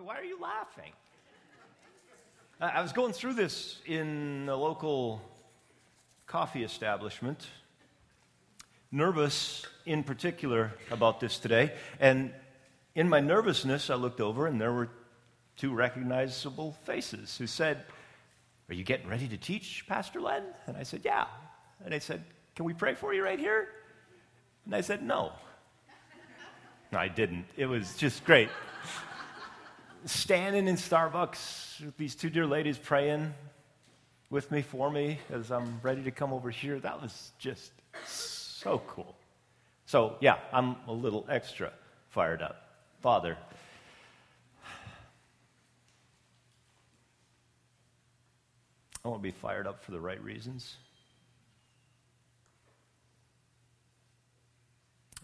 Why are you laughing? I was going through this in a local coffee establishment, nervous in particular about this today. And in my nervousness, I looked over and there were two recognizable faces who said, Are you getting ready to teach, Pastor Len? And I said, Yeah. And they said, Can we pray for you right here? And I said, No. No, I didn't. It was just great standing in Starbucks with these two dear ladies praying with me, for me, as I'm ready to come over here. That was just so cool. So, yeah, I'm a little extra fired up. Father, I want to be fired up for the right reasons.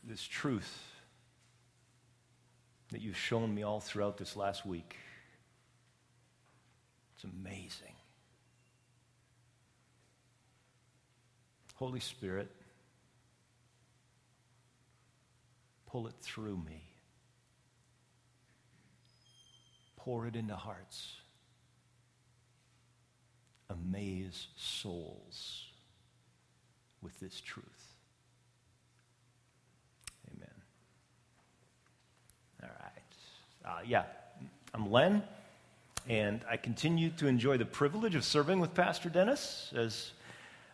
This truth that you've shown me all throughout this last week. It's amazing. Holy Spirit, pull it through me. Pour it into hearts. Amaze souls with this truth. Uh, yeah, I'm Len, and I continue to enjoy the privilege of serving with Pastor Dennis as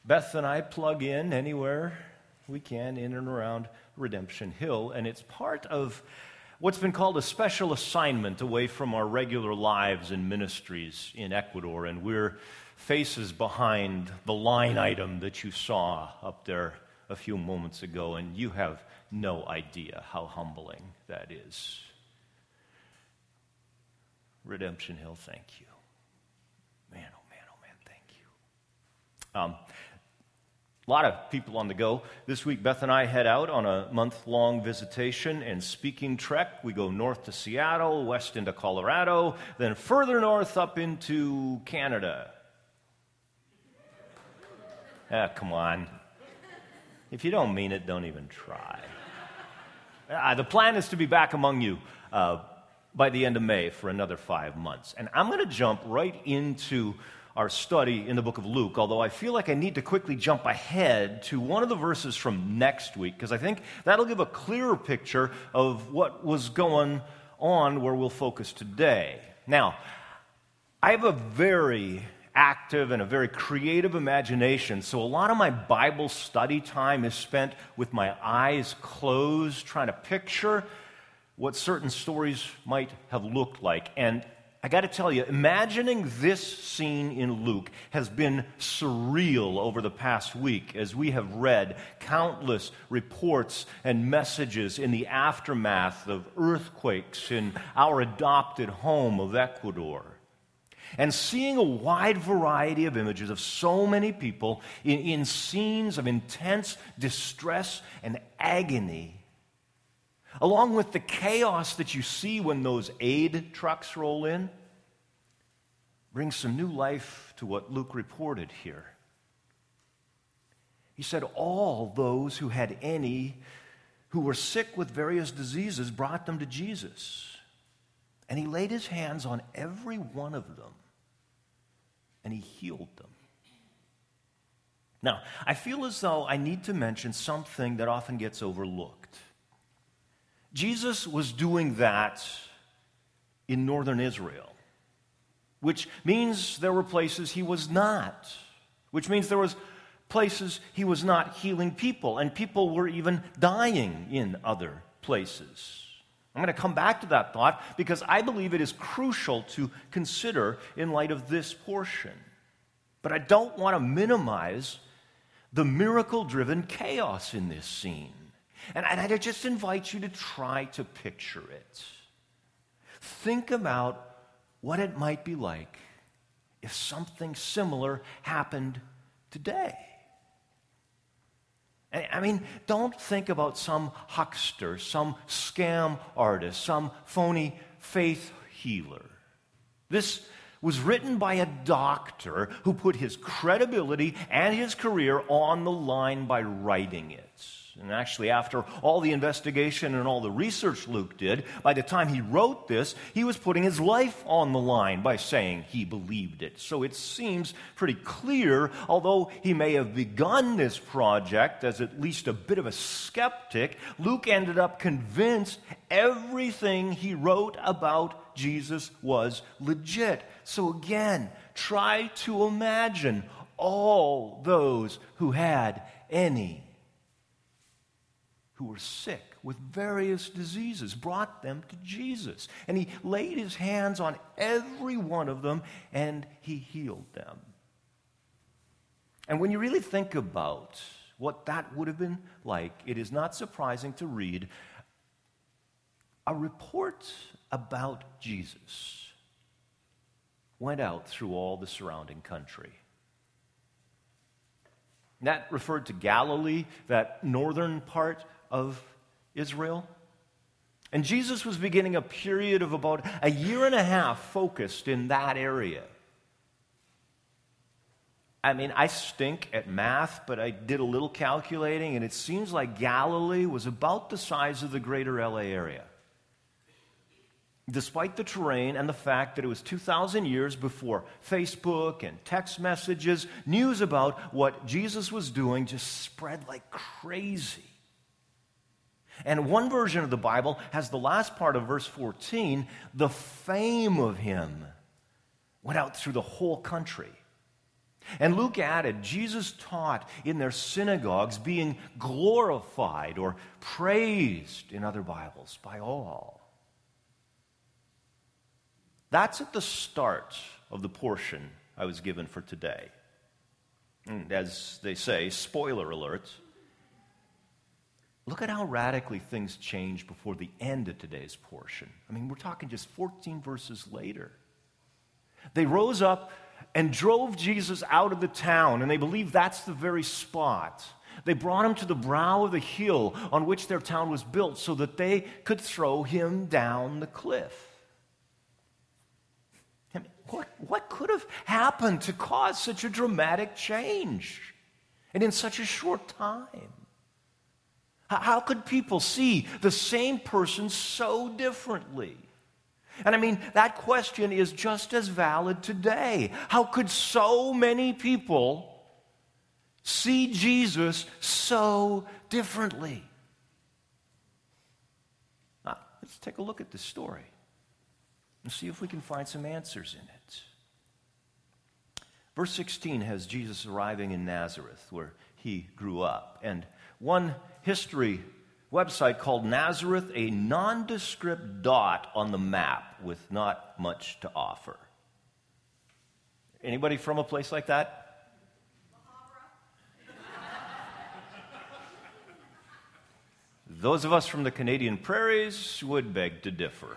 Beth and I plug in anywhere we can in and around Redemption Hill. And it's part of what's been called a special assignment away from our regular lives and ministries in Ecuador. And we're faces behind the line item that you saw up there a few moments ago. And you have no idea how humbling that is. Redemption Hill, thank you. Man, oh man, oh man, thank you. Um, a lot of people on the go. This week, Beth and I head out on a month long visitation and speaking trek. We go north to Seattle, west into Colorado, then further north up into Canada. Ah, come on. If you don't mean it, don't even try. Uh, the plan is to be back among you uh, by the end of May for another five months. And I'm going to jump right into our study in the book of Luke, although I feel like I need to quickly jump ahead to one of the verses from next week, because I think that'll give a clearer picture of what was going on where we'll focus today. Now, I have a very active and a very creative imagination, so a lot of my Bible study time is spent with my eyes closed, trying to picture what certain stories might have looked like. And I got to tell you, imagining this scene in Luke has been surreal over the past week as we have read countless reports and messages in the aftermath of earthquakes in our adopted home of Ecuador. And seeing a wide variety of images of so many people in, in scenes of intense distress and agony along with the chaos that you see when those aid trucks roll in, brings some new life to what Luke reported here. He said, All those who had any who were sick with various diseases brought them to Jesus. And he laid his hands on every one of them and he healed them. Now, I feel as though I need to mention something that often gets overlooked. Jesus was doing that in northern Israel, which means there were places he was not, which means there was places he was not healing people, and people were even dying in other places. I'm going to come back to that thought because I believe it is crucial to consider in light of this portion. But I don't want to minimize the miracle driven chaos in this scene. And, I just invite you to try to picture it. Think about what it might be like if something similar happened today. I mean, don't think about some huckster, some scam artist, some phony faith healer. This was written by a doctor who put his credibility and his career on the line by writing it. And actually, after all the investigation and all the research Luke did, by the time he wrote this, he was putting his life on the line by saying he believed it. So it seems pretty clear, although he may have begun this project as at least a bit of a skeptic, Luke ended up convinced everything he wrote about Jesus was legit. So again, try to imagine all those who had any who were sick with various diseases, brought them to Jesus. And he laid his hands on every one of them and he healed them. And when you really think about what that would have been like, it is not surprising to read a report about Jesus went out through all the surrounding country. That referred to Galilee, that northern part of Israel. And Jesus was beginning a period of about a year and a half focused in that area. I mean, I stink at math, but I did a little calculating, and it seems like Galilee was about the size of the greater LA area. Despite the terrain and the fact that it was 2,000 years before Facebook and text messages, news about what Jesus was doing just spread like crazy. And one version of the Bible has the last part of verse 14 the fame of him went out through the whole country. And Luke added, Jesus taught in their synagogues, being glorified or praised in other Bibles by all. That's at the start of the portion I was given for today. And as they say, spoiler alert, Look at how radically things change before the end of today's portion. I mean, we're talking just 14 verses later. They rose up and drove Jesus out of the town, and they believe that's the very spot. They brought him to the brow of the hill on which their town was built so that they could throw him down the cliff. I mean, what, what could have happened to cause such a dramatic change and in such a short time? How could people see the same person so differently? And I mean, that question is just as valid today. How could so many people see Jesus so differently? Now, let's take a look at this story and see if we can find some answers in it. Verse 16 has Jesus arriving in Nazareth, where he grew up. And one history website called Nazareth, a nondescript dot on the map with not much to offer. Anybody from a place like that? Those of us from the Canadian prairies would beg to differ.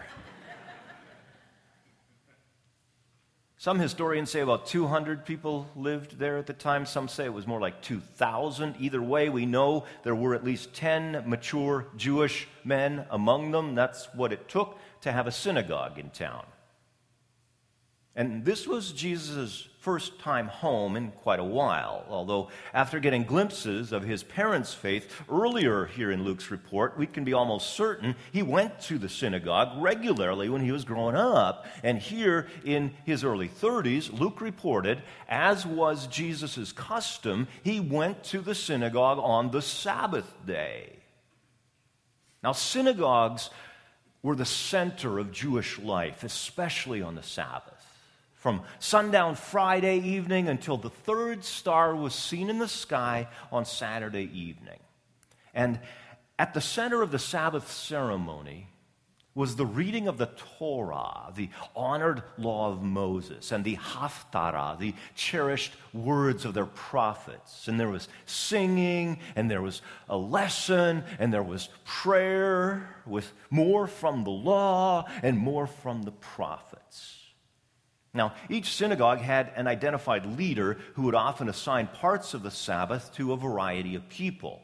Some historians say about 200 people lived there at the time. Some say it was more like 2,000. Either way, we know there were at least 10 mature Jewish men among them. That's what it took to have a synagogue in town. And this was Jesus' first time home in quite a while, although after getting glimpses of his parents' faith earlier here in Luke's report, we can be almost certain he went to the synagogue regularly when he was growing up. And here in his early 30s, Luke reported, as was Jesus' custom, he went to the synagogue on the Sabbath day. Now, synagogues were the center of Jewish life, especially on the Sabbath from sundown Friday evening until the third star was seen in the sky on Saturday evening. And at the center of the Sabbath ceremony was the reading of the Torah, the honored law of Moses, and the Haftarah, the cherished words of their prophets. And there was singing, and there was a lesson, and there was prayer with more from the law and more from the prophets. Now, each synagogue had an identified leader who would often assign parts of the Sabbath to a variety of people.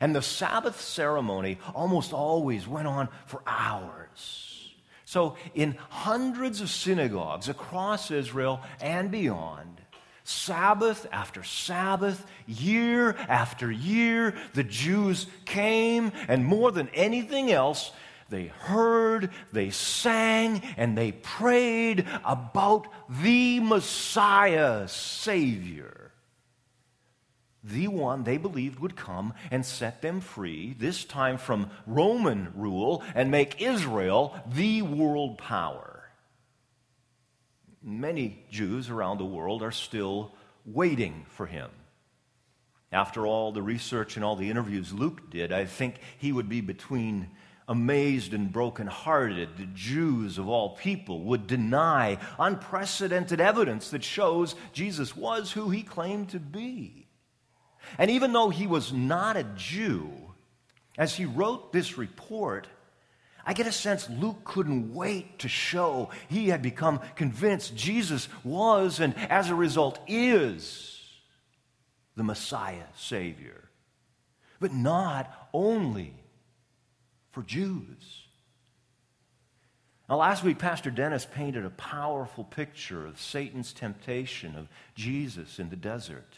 And the Sabbath ceremony almost always went on for hours. So, in hundreds of synagogues across Israel and beyond, Sabbath after Sabbath, year after year, the Jews came, and more than anything else, they heard, they sang, and they prayed about the Messiah, Savior. The one they believed would come and set them free, this time from Roman rule, and make Israel the world power many Jews around the world are still waiting for him. After all the research and all the interviews Luke did, I think he would be between amazed and brokenhearted. The Jews of all people would deny unprecedented evidence that shows Jesus was who he claimed to be. And even though he was not a Jew, as he wrote this report, I get a sense Luke couldn't wait to show he had become convinced Jesus was and as a result is the Messiah, Savior. But not only for Jews. Now, last week, Pastor Dennis painted a powerful picture of Satan's temptation of Jesus in the desert.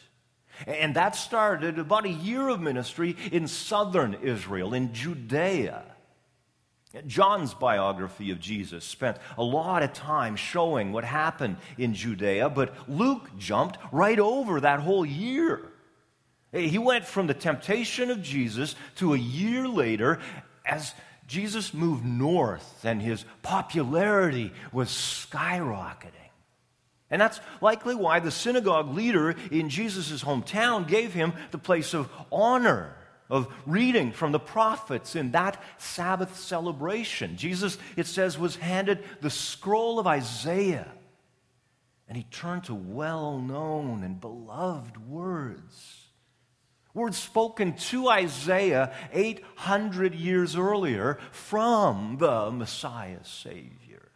And that started about a year of ministry in southern Israel, in Judea. John's biography of Jesus spent a lot of time showing what happened in Judea, but Luke jumped right over that whole year. He went from the temptation of Jesus to a year later as Jesus moved north and his popularity was skyrocketing. And that's likely why the synagogue leader in Jesus' hometown gave him the place of honor of reading from the prophets in that Sabbath celebration. Jesus, it says, was handed the scroll of Isaiah, and he turned to well known and beloved words. Words spoken to Isaiah 800 years earlier from the Messiah Savior.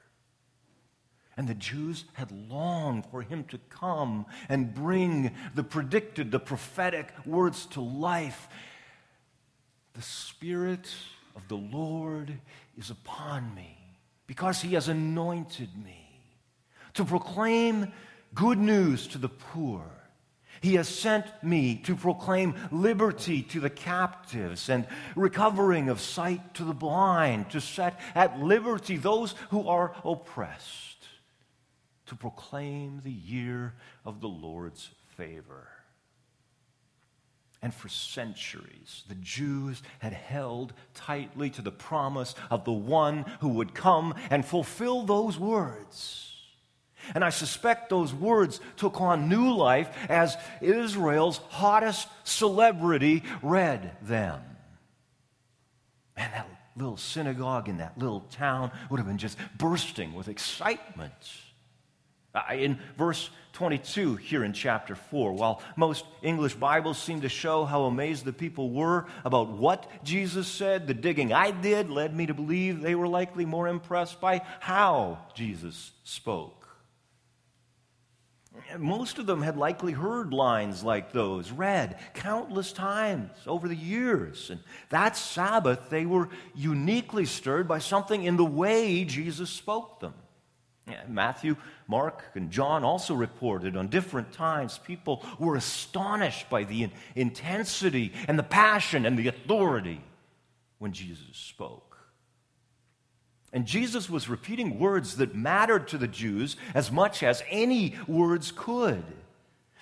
And the Jews had longed for him to come and bring the predicted, the prophetic words to life. The Spirit of the Lord is upon me because he has anointed me to proclaim good news to the poor. He has sent me to proclaim liberty to the captives and recovering of sight to the blind, to set at liberty those who are oppressed, to proclaim the year of the Lord's favor. And for centuries, the Jews had held tightly to the promise of the one who would come and fulfill those words. And I suspect those words took on new life as Israel's hottest celebrity read them. Man, that little synagogue in that little town would have been just bursting with excitement. Uh, in verse 22 here in chapter 4, while most English Bibles seem to show how amazed the people were about what Jesus said, the digging I did led me to believe they were likely more impressed by how Jesus spoke. Most of them had likely heard lines like those, read countless times over the years. And that Sabbath, they were uniquely stirred by something in the way Jesus spoke them. Matthew, Mark, and John also reported on different times people were astonished by the intensity and the passion and the authority when Jesus spoke. And Jesus was repeating words that mattered to the Jews as much as any words could.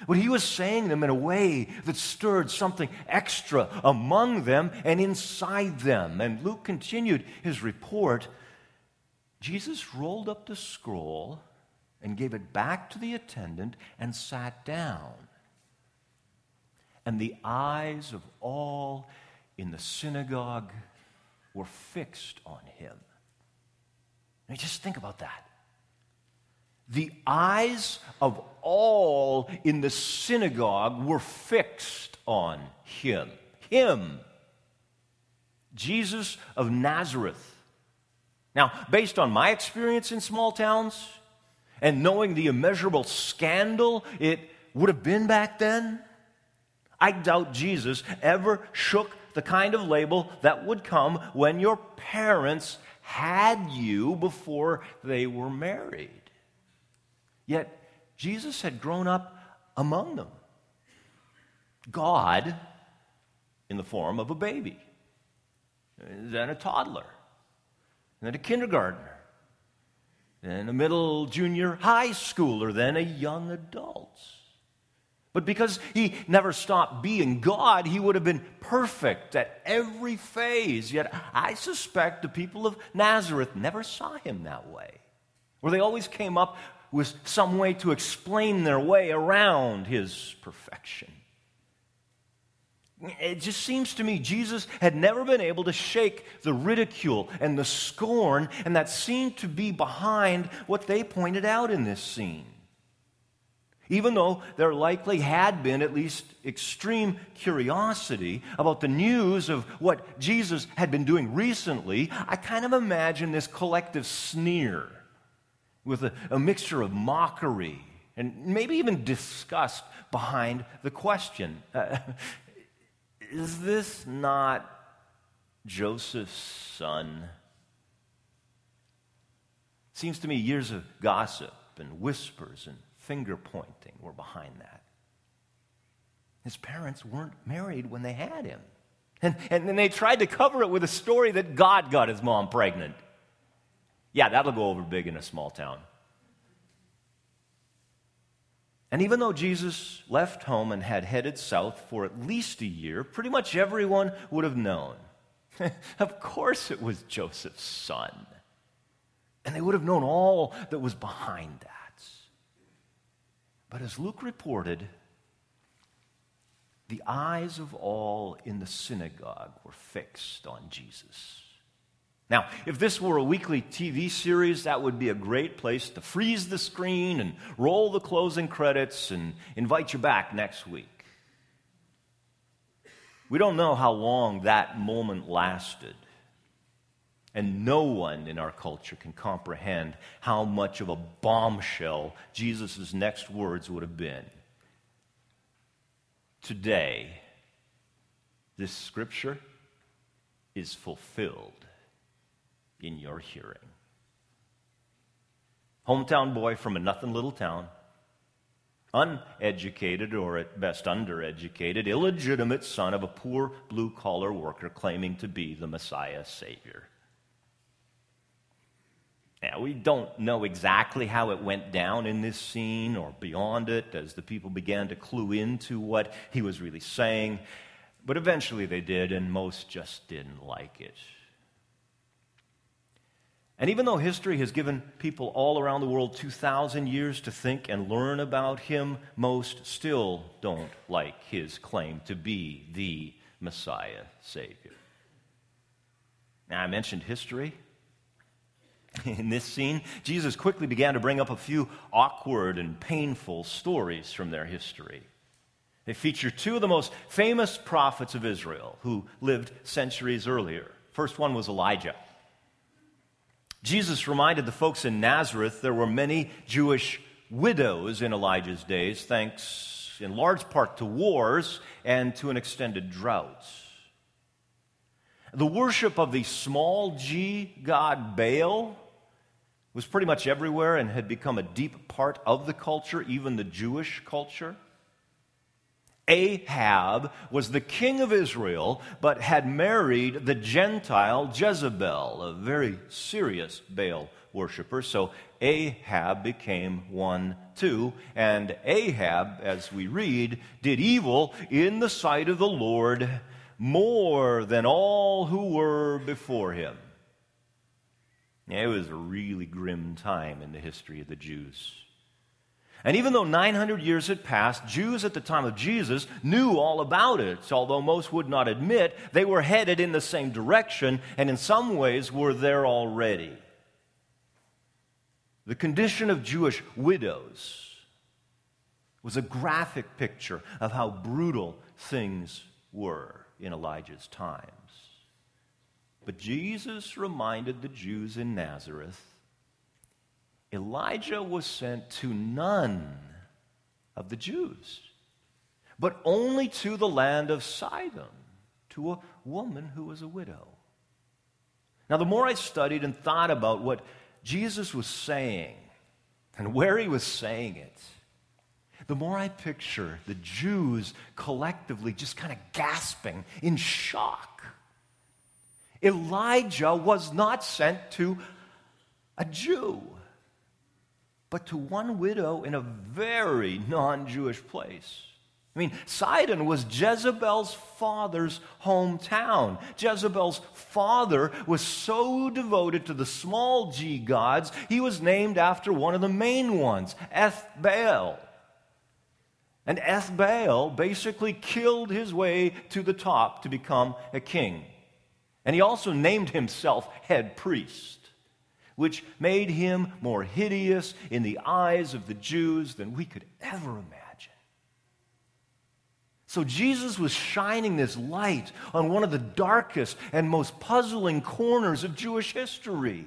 But he was saying them in a way that stirred something extra among them and inside them. And Luke continued his report Jesus rolled up the scroll and gave it back to the attendant and sat down. And the eyes of all in the synagogue were fixed on him. Just think about that. The eyes of all in the synagogue were fixed on him. Him. Jesus of Nazareth now, based on my experience in small towns and knowing the immeasurable scandal it would have been back then, I doubt Jesus ever shook the kind of label that would come when your parents had you before they were married. Yet, Jesus had grown up among them. God in the form of a baby, then a toddler, then a kindergartner, then a middle junior high schooler, then a young adult. But because he never stopped being God, he would have been perfect at every phase. Yet I suspect the people of Nazareth never saw him that way. Or they always came up with some way to explain their way around his perfection. It just seems to me Jesus had never been able to shake the ridicule and the scorn, and that seemed to be behind what they pointed out in this scene. Even though there likely had been at least extreme curiosity about the news of what Jesus had been doing recently, I kind of imagine this collective sneer with a, a mixture of mockery and maybe even disgust behind the question uh, Is this not Joseph's son? Seems to me years of gossip and whispers and finger pointing were behind that. His parents weren't married when they had him. And, and then they tried to cover it with a story that God got his mom pregnant. Yeah, that'll go over big in a small town. And even though Jesus left home and had headed south for at least a year, pretty much everyone would have known. of course, it was Joseph's son. And they would have known all that was behind that. But as Luke reported, the eyes of all in the synagogue were fixed on Jesus. Now, if this were a weekly TV series, that would be a great place to freeze the screen and roll the closing credits and invite you back next week. We don't know how long that moment lasted. And no one in our culture can comprehend how much of a bombshell Jesus' next words would have been. Today, this scripture is fulfilled in your hearing. Hometown boy from a nothing little town, uneducated or at best undereducated, illegitimate son of a poor blue collar worker claiming to be the Messiah Savior. Now, we don't know exactly how it went down in this scene or beyond it as the people began to clue into what he was really saying, but eventually they did, and most just didn't like it. And even though history has given people all around the world 2,000 years to think and learn about him, most still don't like his claim to be the Messiah Savior. Now, I mentioned history. In this scene, Jesus quickly began to bring up a few awkward and painful stories from their history. They feature two of the most famous prophets of Israel who lived centuries earlier. First one was Elijah. Jesus reminded the folks in Nazareth there were many Jewish widows in Elijah's days, thanks in large part to wars and to an extended drought. The worship of the small g god Baal was pretty much everywhere and had become a deep part of the culture, even the Jewish culture. Ahab was the king of Israel, but had married the Gentile Jezebel, a very serious Baal worshiper. So Ahab became one too. And Ahab, as we read, did evil in the sight of the Lord more than all who were before him. It was a really grim time in the history of the Jews. And even though 900 years had passed, Jews at the time of Jesus knew all about it, although most would not admit they were headed in the same direction and in some ways were there already. The condition of Jewish widows was a graphic picture of how brutal things were in Elijah's time. But Jesus reminded the Jews in Nazareth Elijah was sent to none of the Jews, but only to the land of Sidon, to a woman who was a widow. Now, the more I studied and thought about what Jesus was saying and where he was saying it, the more I picture the Jews collectively just kind of gasping in shock. Elijah was not sent to a Jew, but to one widow in a very non Jewish place. I mean, Sidon was Jezebel's father's hometown. Jezebel's father was so devoted to the small g gods, he was named after one of the main ones, Ethbaal. And Ethbaal basically killed his way to the top to become a king. And he also named himself head priest, which made him more hideous in the eyes of the Jews than we could ever imagine. So Jesus was shining this light on one of the darkest and most puzzling corners of Jewish history.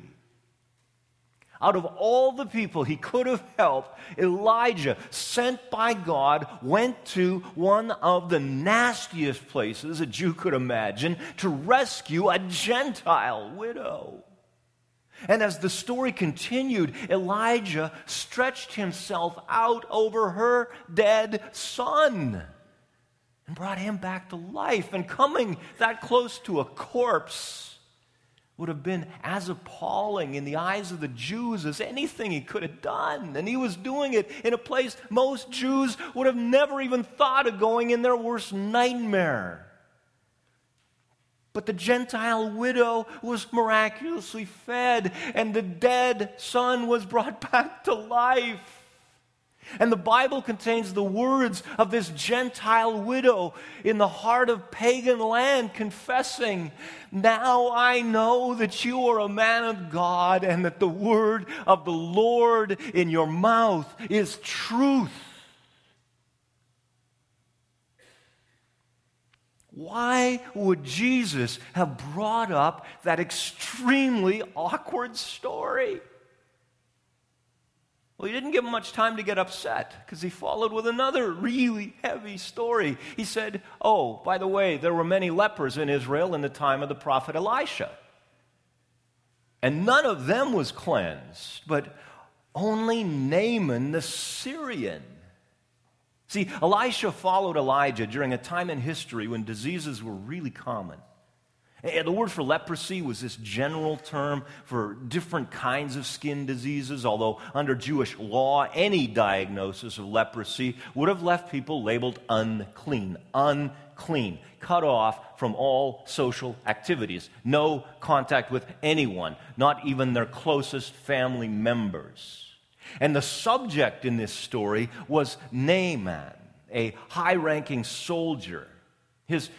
Out of all the people he could have helped, Elijah, sent by God, went to one of the nastiest places a Jew could imagine to rescue a Gentile widow. And as the story continued, Elijah stretched himself out over her dead son and brought him back to life. And coming that close to a corpse would have been as appalling in the eyes of the Jews as anything he could have done. And he was doing it in a place most Jews would have never even thought of going in their worst nightmare. But the Gentile widow was miraculously fed, and the dead son was brought back to life. And the Bible contains the words of this Gentile widow in the heart of pagan land confessing, Now I know that you are a man of God and that the word of the Lord in your mouth is truth. Why would Jesus have brought up that extremely awkward story? Well, he didn't give him much time to get upset because he followed with another really heavy story. He said, Oh, by the way, there were many lepers in Israel in the time of the prophet Elisha. And none of them was cleansed, but only Naaman the Syrian. See, Elisha followed Elijah during a time in history when diseases were really common. The word for leprosy was this general term for different kinds of skin diseases, although under Jewish law, any diagnosis of leprosy would have left people labeled unclean, unclean, cut off from all social activities, no contact with anyone, not even their closest family members. And the subject in this story was Naaman, a high ranking soldier. His,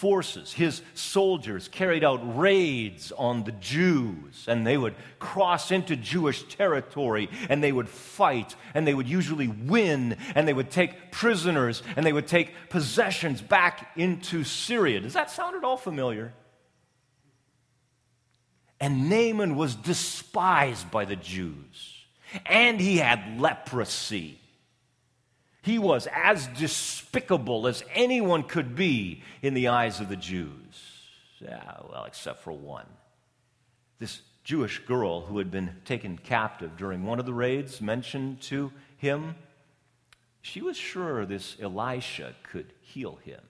forces, his soldiers, carried out raids on the Jews, and they would cross into Jewish territory and they would fight, and they would usually win, and they would take prisoners, and they would take possessions back into Syria. Does that sound at all familiar? And Naaman was despised by the Jews, and he had leprosy. He was as despicable as anyone could be in the eyes of the Jews. Yeah, well, except for one. This Jewish girl who had been taken captive during one of the raids mentioned to him, she was sure this Elisha could heal him.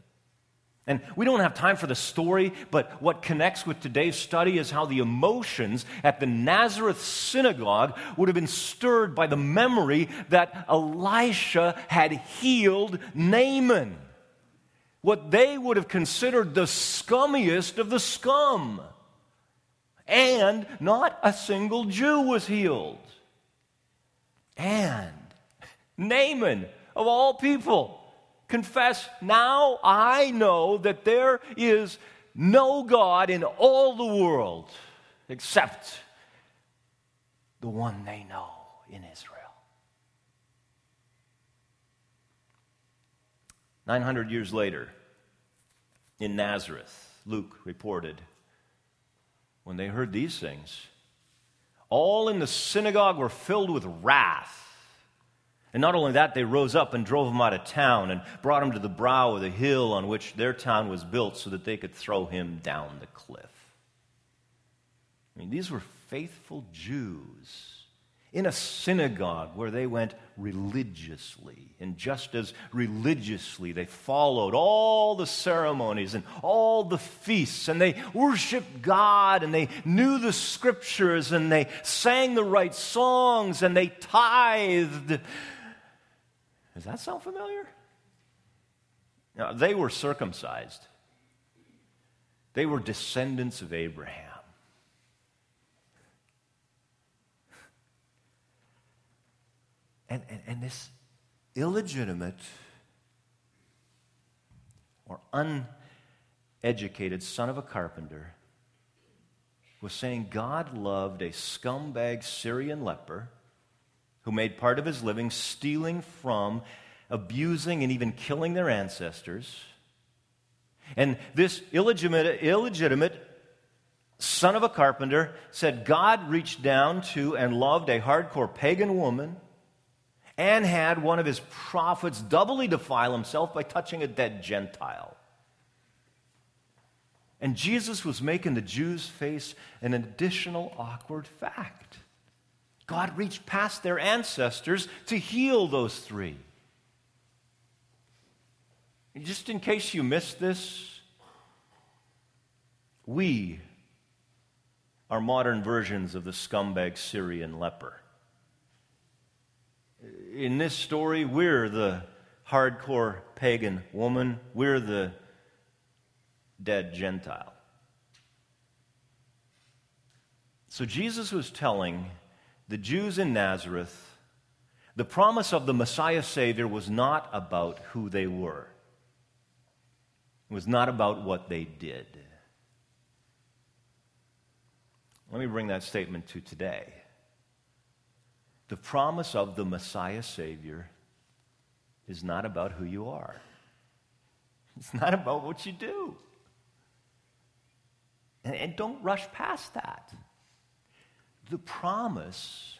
And we don't have time for the story, but what connects with today's study is how the emotions at the Nazareth synagogue would have been stirred by the memory that Elisha had healed Naaman. What they would have considered the scummiest of the scum. And not a single Jew was healed. And Naaman, of all people, confess, now I know that there is no God in all the world except the one they know in Israel. 900 years later, in Nazareth, Luke reported, when they heard these things, all in the synagogue were filled with wrath and not only that, they rose up and drove him out of town and brought him to the brow of the hill on which their town was built so that they could throw him down the cliff. I mean, these were faithful Jews in a synagogue where they went religiously. And just as religiously, they followed all the ceremonies and all the feasts, and they worshiped God, and they knew the scriptures, and they sang the right songs, and they tithed. Does that sound familiar? Now, they were circumcised, they were descendants of Abraham. And, and, and this illegitimate or uneducated son of a carpenter was saying God loved a scumbag Syrian leper who made part of his living stealing from, abusing, and even killing their ancestors. And this illegitimate, illegitimate son of a carpenter said God reached down to and loved a hardcore pagan woman and had one of his prophets doubly defile himself by touching a dead Gentile. And Jesus was making the Jews face an additional awkward fact. God reached past their ancestors to heal those three. Just in case you missed this, we are modern versions of the scumbag Syrian leper in this story, we're the hardcore pagan woman, we're the dead Gentile. So Jesus was telling the Jews in Nazareth the promise of the Messiah Savior was not about who they were, it was not about what they did. Let me bring that statement to today. The promise of the Messiah Savior is not about who you are, it's not about what you do. And, and don't rush past that. The promise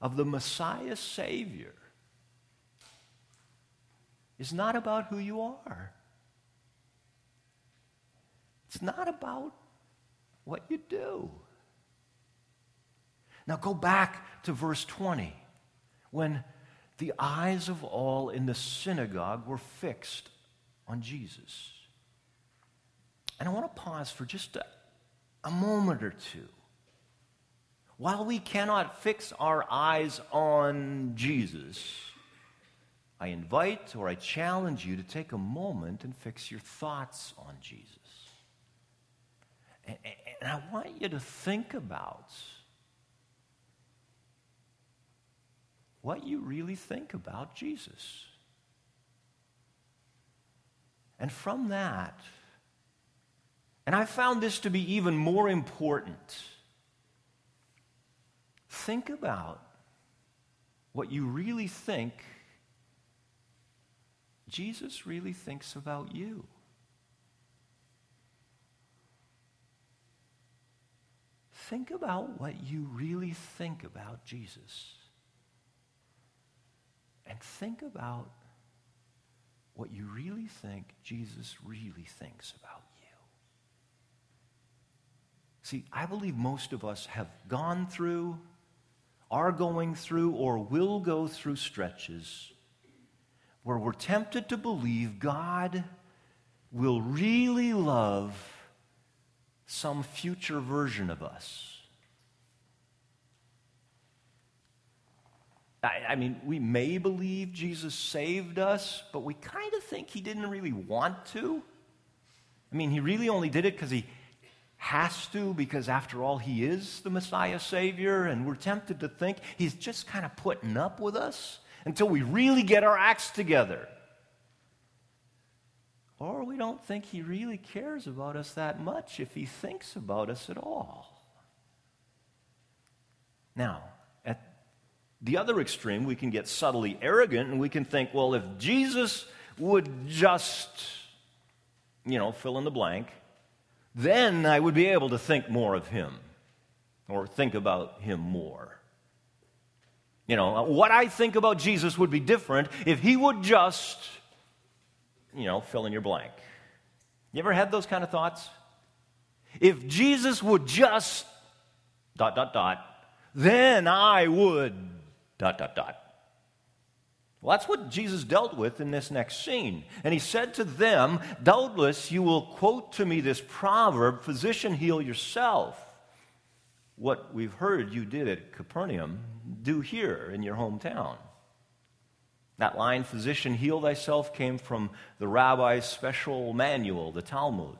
of the Messiah Savior is not about who you are. It's not about what you do. Now go back to verse 20 when the eyes of all in the synagogue were fixed on Jesus. And I want to pause for just a, a moment or two. While we cannot fix our eyes on Jesus, I invite or I challenge you to take a moment and fix your thoughts on Jesus. And, and I want you to think about what you really think about Jesus. And from that, and I found this to be even more important, think about what you really think Jesus really thinks about you. Think about what you really think about Jesus. And think about what you really think Jesus really thinks about you. See, I believe most of us have gone through, are going through, or will go through stretches where we're tempted to believe God will really love some future version of us. I, I mean, we may believe Jesus saved us, but we kind of think he didn't really want to. I mean, he really only did it because he has to, because after all, he is the Messiah Savior, and we're tempted to think he's just kind of putting up with us until we really get our acts together. Or we don't think he really cares about us that much if he thinks about us at all. Now, at the other extreme, we can get subtly arrogant and we can think, well, if Jesus would just, you know, fill in the blank, then I would be able to think more of him or think about him more. You know, what I think about Jesus would be different if he would just, you know, fill in your blank. You ever had those kind of thoughts? If Jesus would just, dot, dot, dot, then I would dot, dot, dot. Well, that's what Jesus dealt with in this next scene. And he said to them, Doubtless you will quote to me this proverb, Physician, heal yourself. What we've heard you did at Capernaum, do here in your hometown. That line, Physician, heal thyself, came from the rabbi's special manual, the Talmud.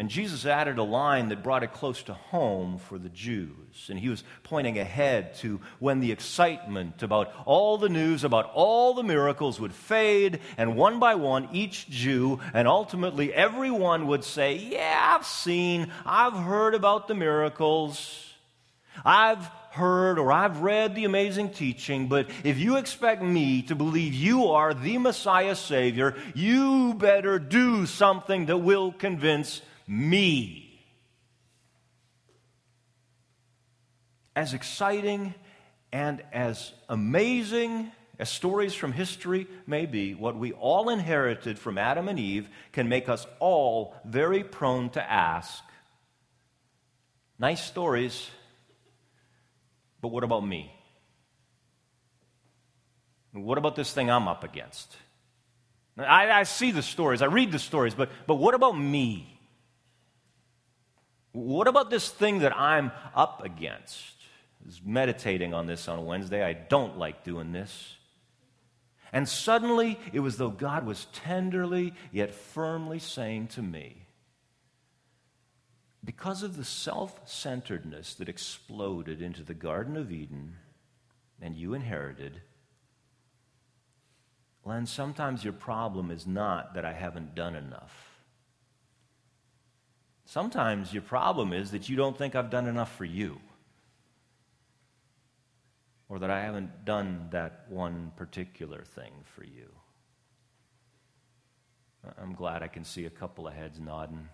And Jesus added a line that brought it close to home for the Jews. And he was pointing ahead to when the excitement about all the news about all the miracles would fade, and one by one, each Jew and ultimately everyone would say, Yeah, I've seen, I've heard about the miracles. I've heard or I've read the amazing teaching, but if you expect me to believe you are the Messiah Savior, you better do something that will convince me. As exciting and as amazing as stories from history may be, what we all inherited from Adam and Eve can make us all very prone to ask nice stories, but what about me? What about this thing I'm up against? I, I see the stories, I read the stories, but, but what about me? What about this thing that I'm up against? I was meditating on this on Wednesday. I don't like doing this. And suddenly, it was though God was tenderly yet firmly saying to me, because of the self centeredness that exploded into the Garden of Eden and you inherited, Len, sometimes your problem is not that I haven't done enough. Sometimes your problem is that you don't think I've done enough for you, or that I haven't done that one particular thing for you. I'm glad I can see a couple of heads nodding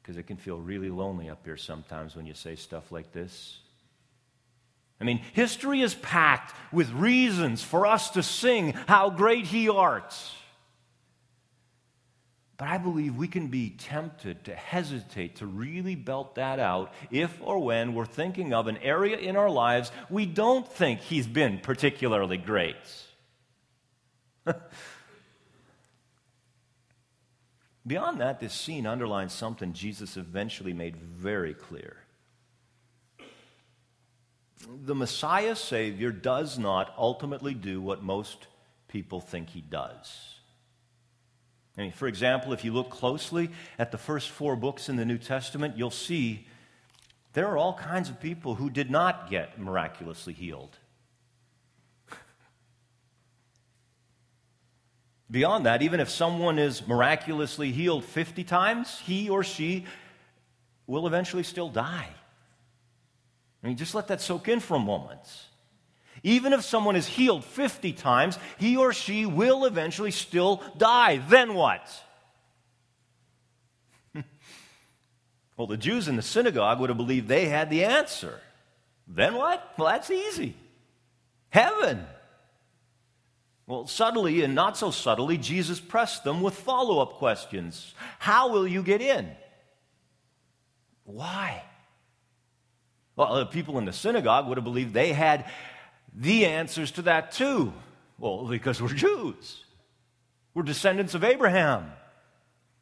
because it can feel really lonely up here sometimes when you say stuff like this. I mean, history is packed with reasons for us to sing how great he art. But I believe we can be tempted to hesitate to really belt that out if or when we're thinking of an area in our lives we don't think he's been particularly great. Beyond that, this scene underlines something Jesus eventually made very clear. The Messiah Savior does not ultimately do what most people think he does. I mean, for example, if you look closely at the first four books in the New Testament, you'll see there are all kinds of people who did not get miraculously healed. Beyond that, even if someone is miraculously healed 50 times, he or she will eventually still die. I mean, just let that soak in for a moment. Even if someone is healed 50 times, he or she will eventually still die. Then what? well, the Jews in the synagogue would have believed they had the answer. Then what? Well, that's easy. Heaven. Well, subtly and not so subtly, Jesus pressed them with follow up questions How will you get in? Why? Well, the people in the synagogue would have believed they had the answers to that too. Well, because we're Jews, we're descendants of Abraham.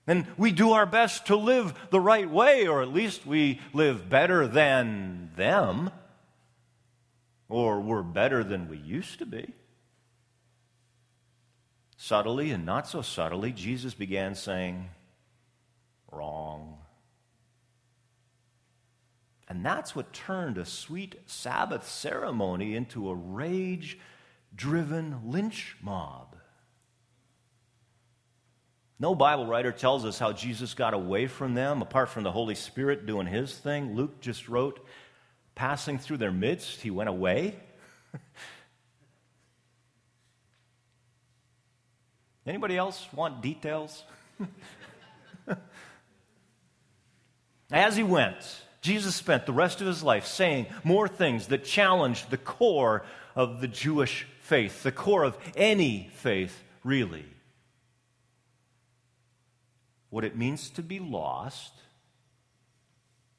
And we do our best to live the right way, or at least we live better than them, or we're better than we used to be. Subtly and not so subtly, Jesus began saying, Wrong. And that's what turned a sweet Sabbath ceremony into a rage driven lynch mob. No Bible writer tells us how Jesus got away from them apart from the Holy Spirit doing his thing. Luke just wrote, passing through their midst, he went away. Anybody else want details? As he went, Jesus spent the rest of his life saying more things that challenged the core of the Jewish faith, the core of any faith, really. What it means to be lost,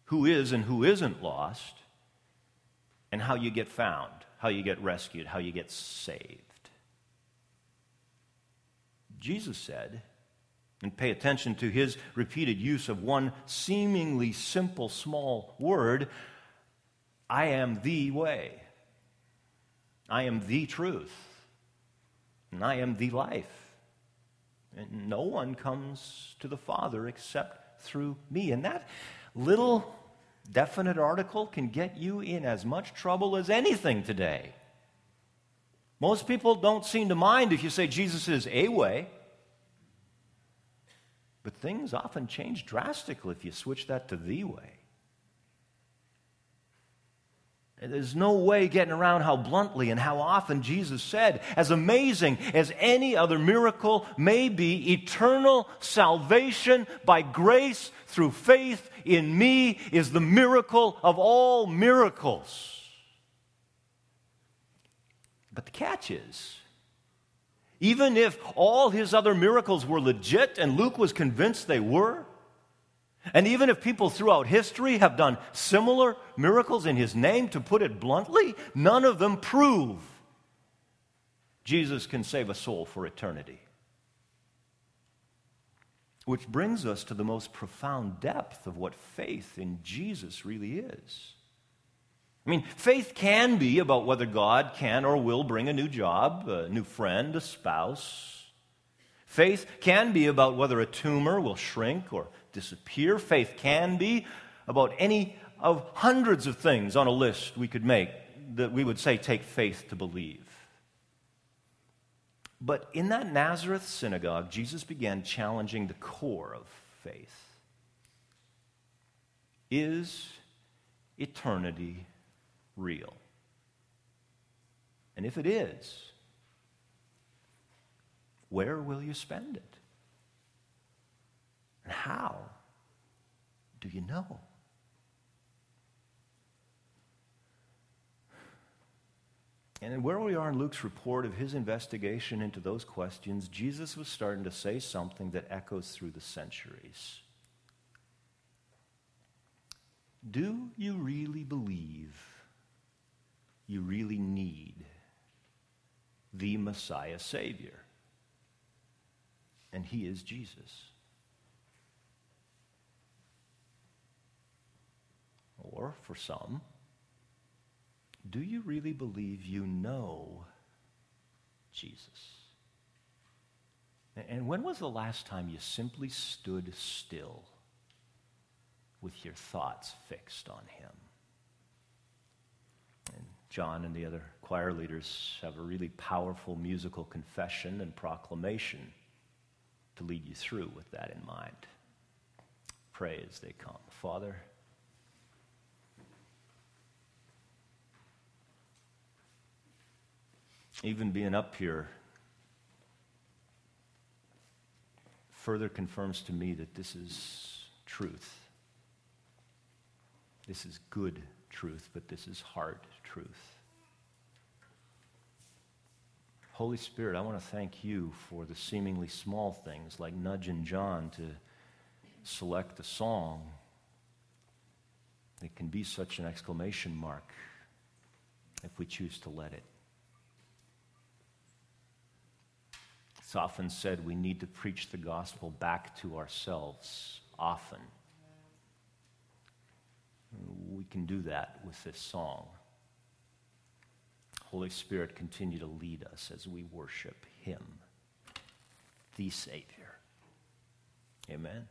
who is and who isn't lost, and how you get found, how you get rescued, how you get saved. Jesus said, and pay attention to his repeated use of one seemingly simple, small word I am the way. I am the truth. And I am the life. And no one comes to the Father except through me. And that little definite article can get you in as much trouble as anything today. Most people don't seem to mind if you say Jesus is a way. But things often change drastically if you switch that to the way. There's no way getting around how bluntly and how often Jesus said, as amazing as any other miracle may be, eternal salvation by grace through faith in me is the miracle of all miracles. But the catch is, even if all his other miracles were legit and Luke was convinced they were, and even if people throughout history have done similar miracles in his name, to put it bluntly, none of them prove Jesus can save a soul for eternity. Which brings us to the most profound depth of what faith in Jesus really is. I mean, faith can be about whether God can or will bring a new job, a new friend, a spouse. Faith can be about whether a tumor will shrink or disappear. Faith can be about any of hundreds of things on a list we could make that we would say take faith to believe. But in that Nazareth synagogue, Jesus began challenging the core of faith. Is eternity real? And if it is, where will you spend it? And how do you know? And where we are in Luke's report of his investigation into those questions, Jesus was starting to say something that echoes through the centuries. Do you really believe you really need the Messiah Savior? And he is Jesus. Or for some, do you really believe you know Jesus? And when was the last time you simply stood still with your thoughts fixed on Him? John and the other choir leaders have a really powerful musical confession and proclamation to lead you through with that in mind. Pray as they come. Father, even being up here further confirms to me that this is truth. This is good truth, but this is hard truth. Holy Spirit, I want to thank you for the seemingly small things like nudging John to select a song that can be such an exclamation mark if we choose to let it. It's often said we need to preach the gospel back to ourselves often. We can do that with this song. Holy Spirit, continue to lead us as we worship Him, the Savior. Amen.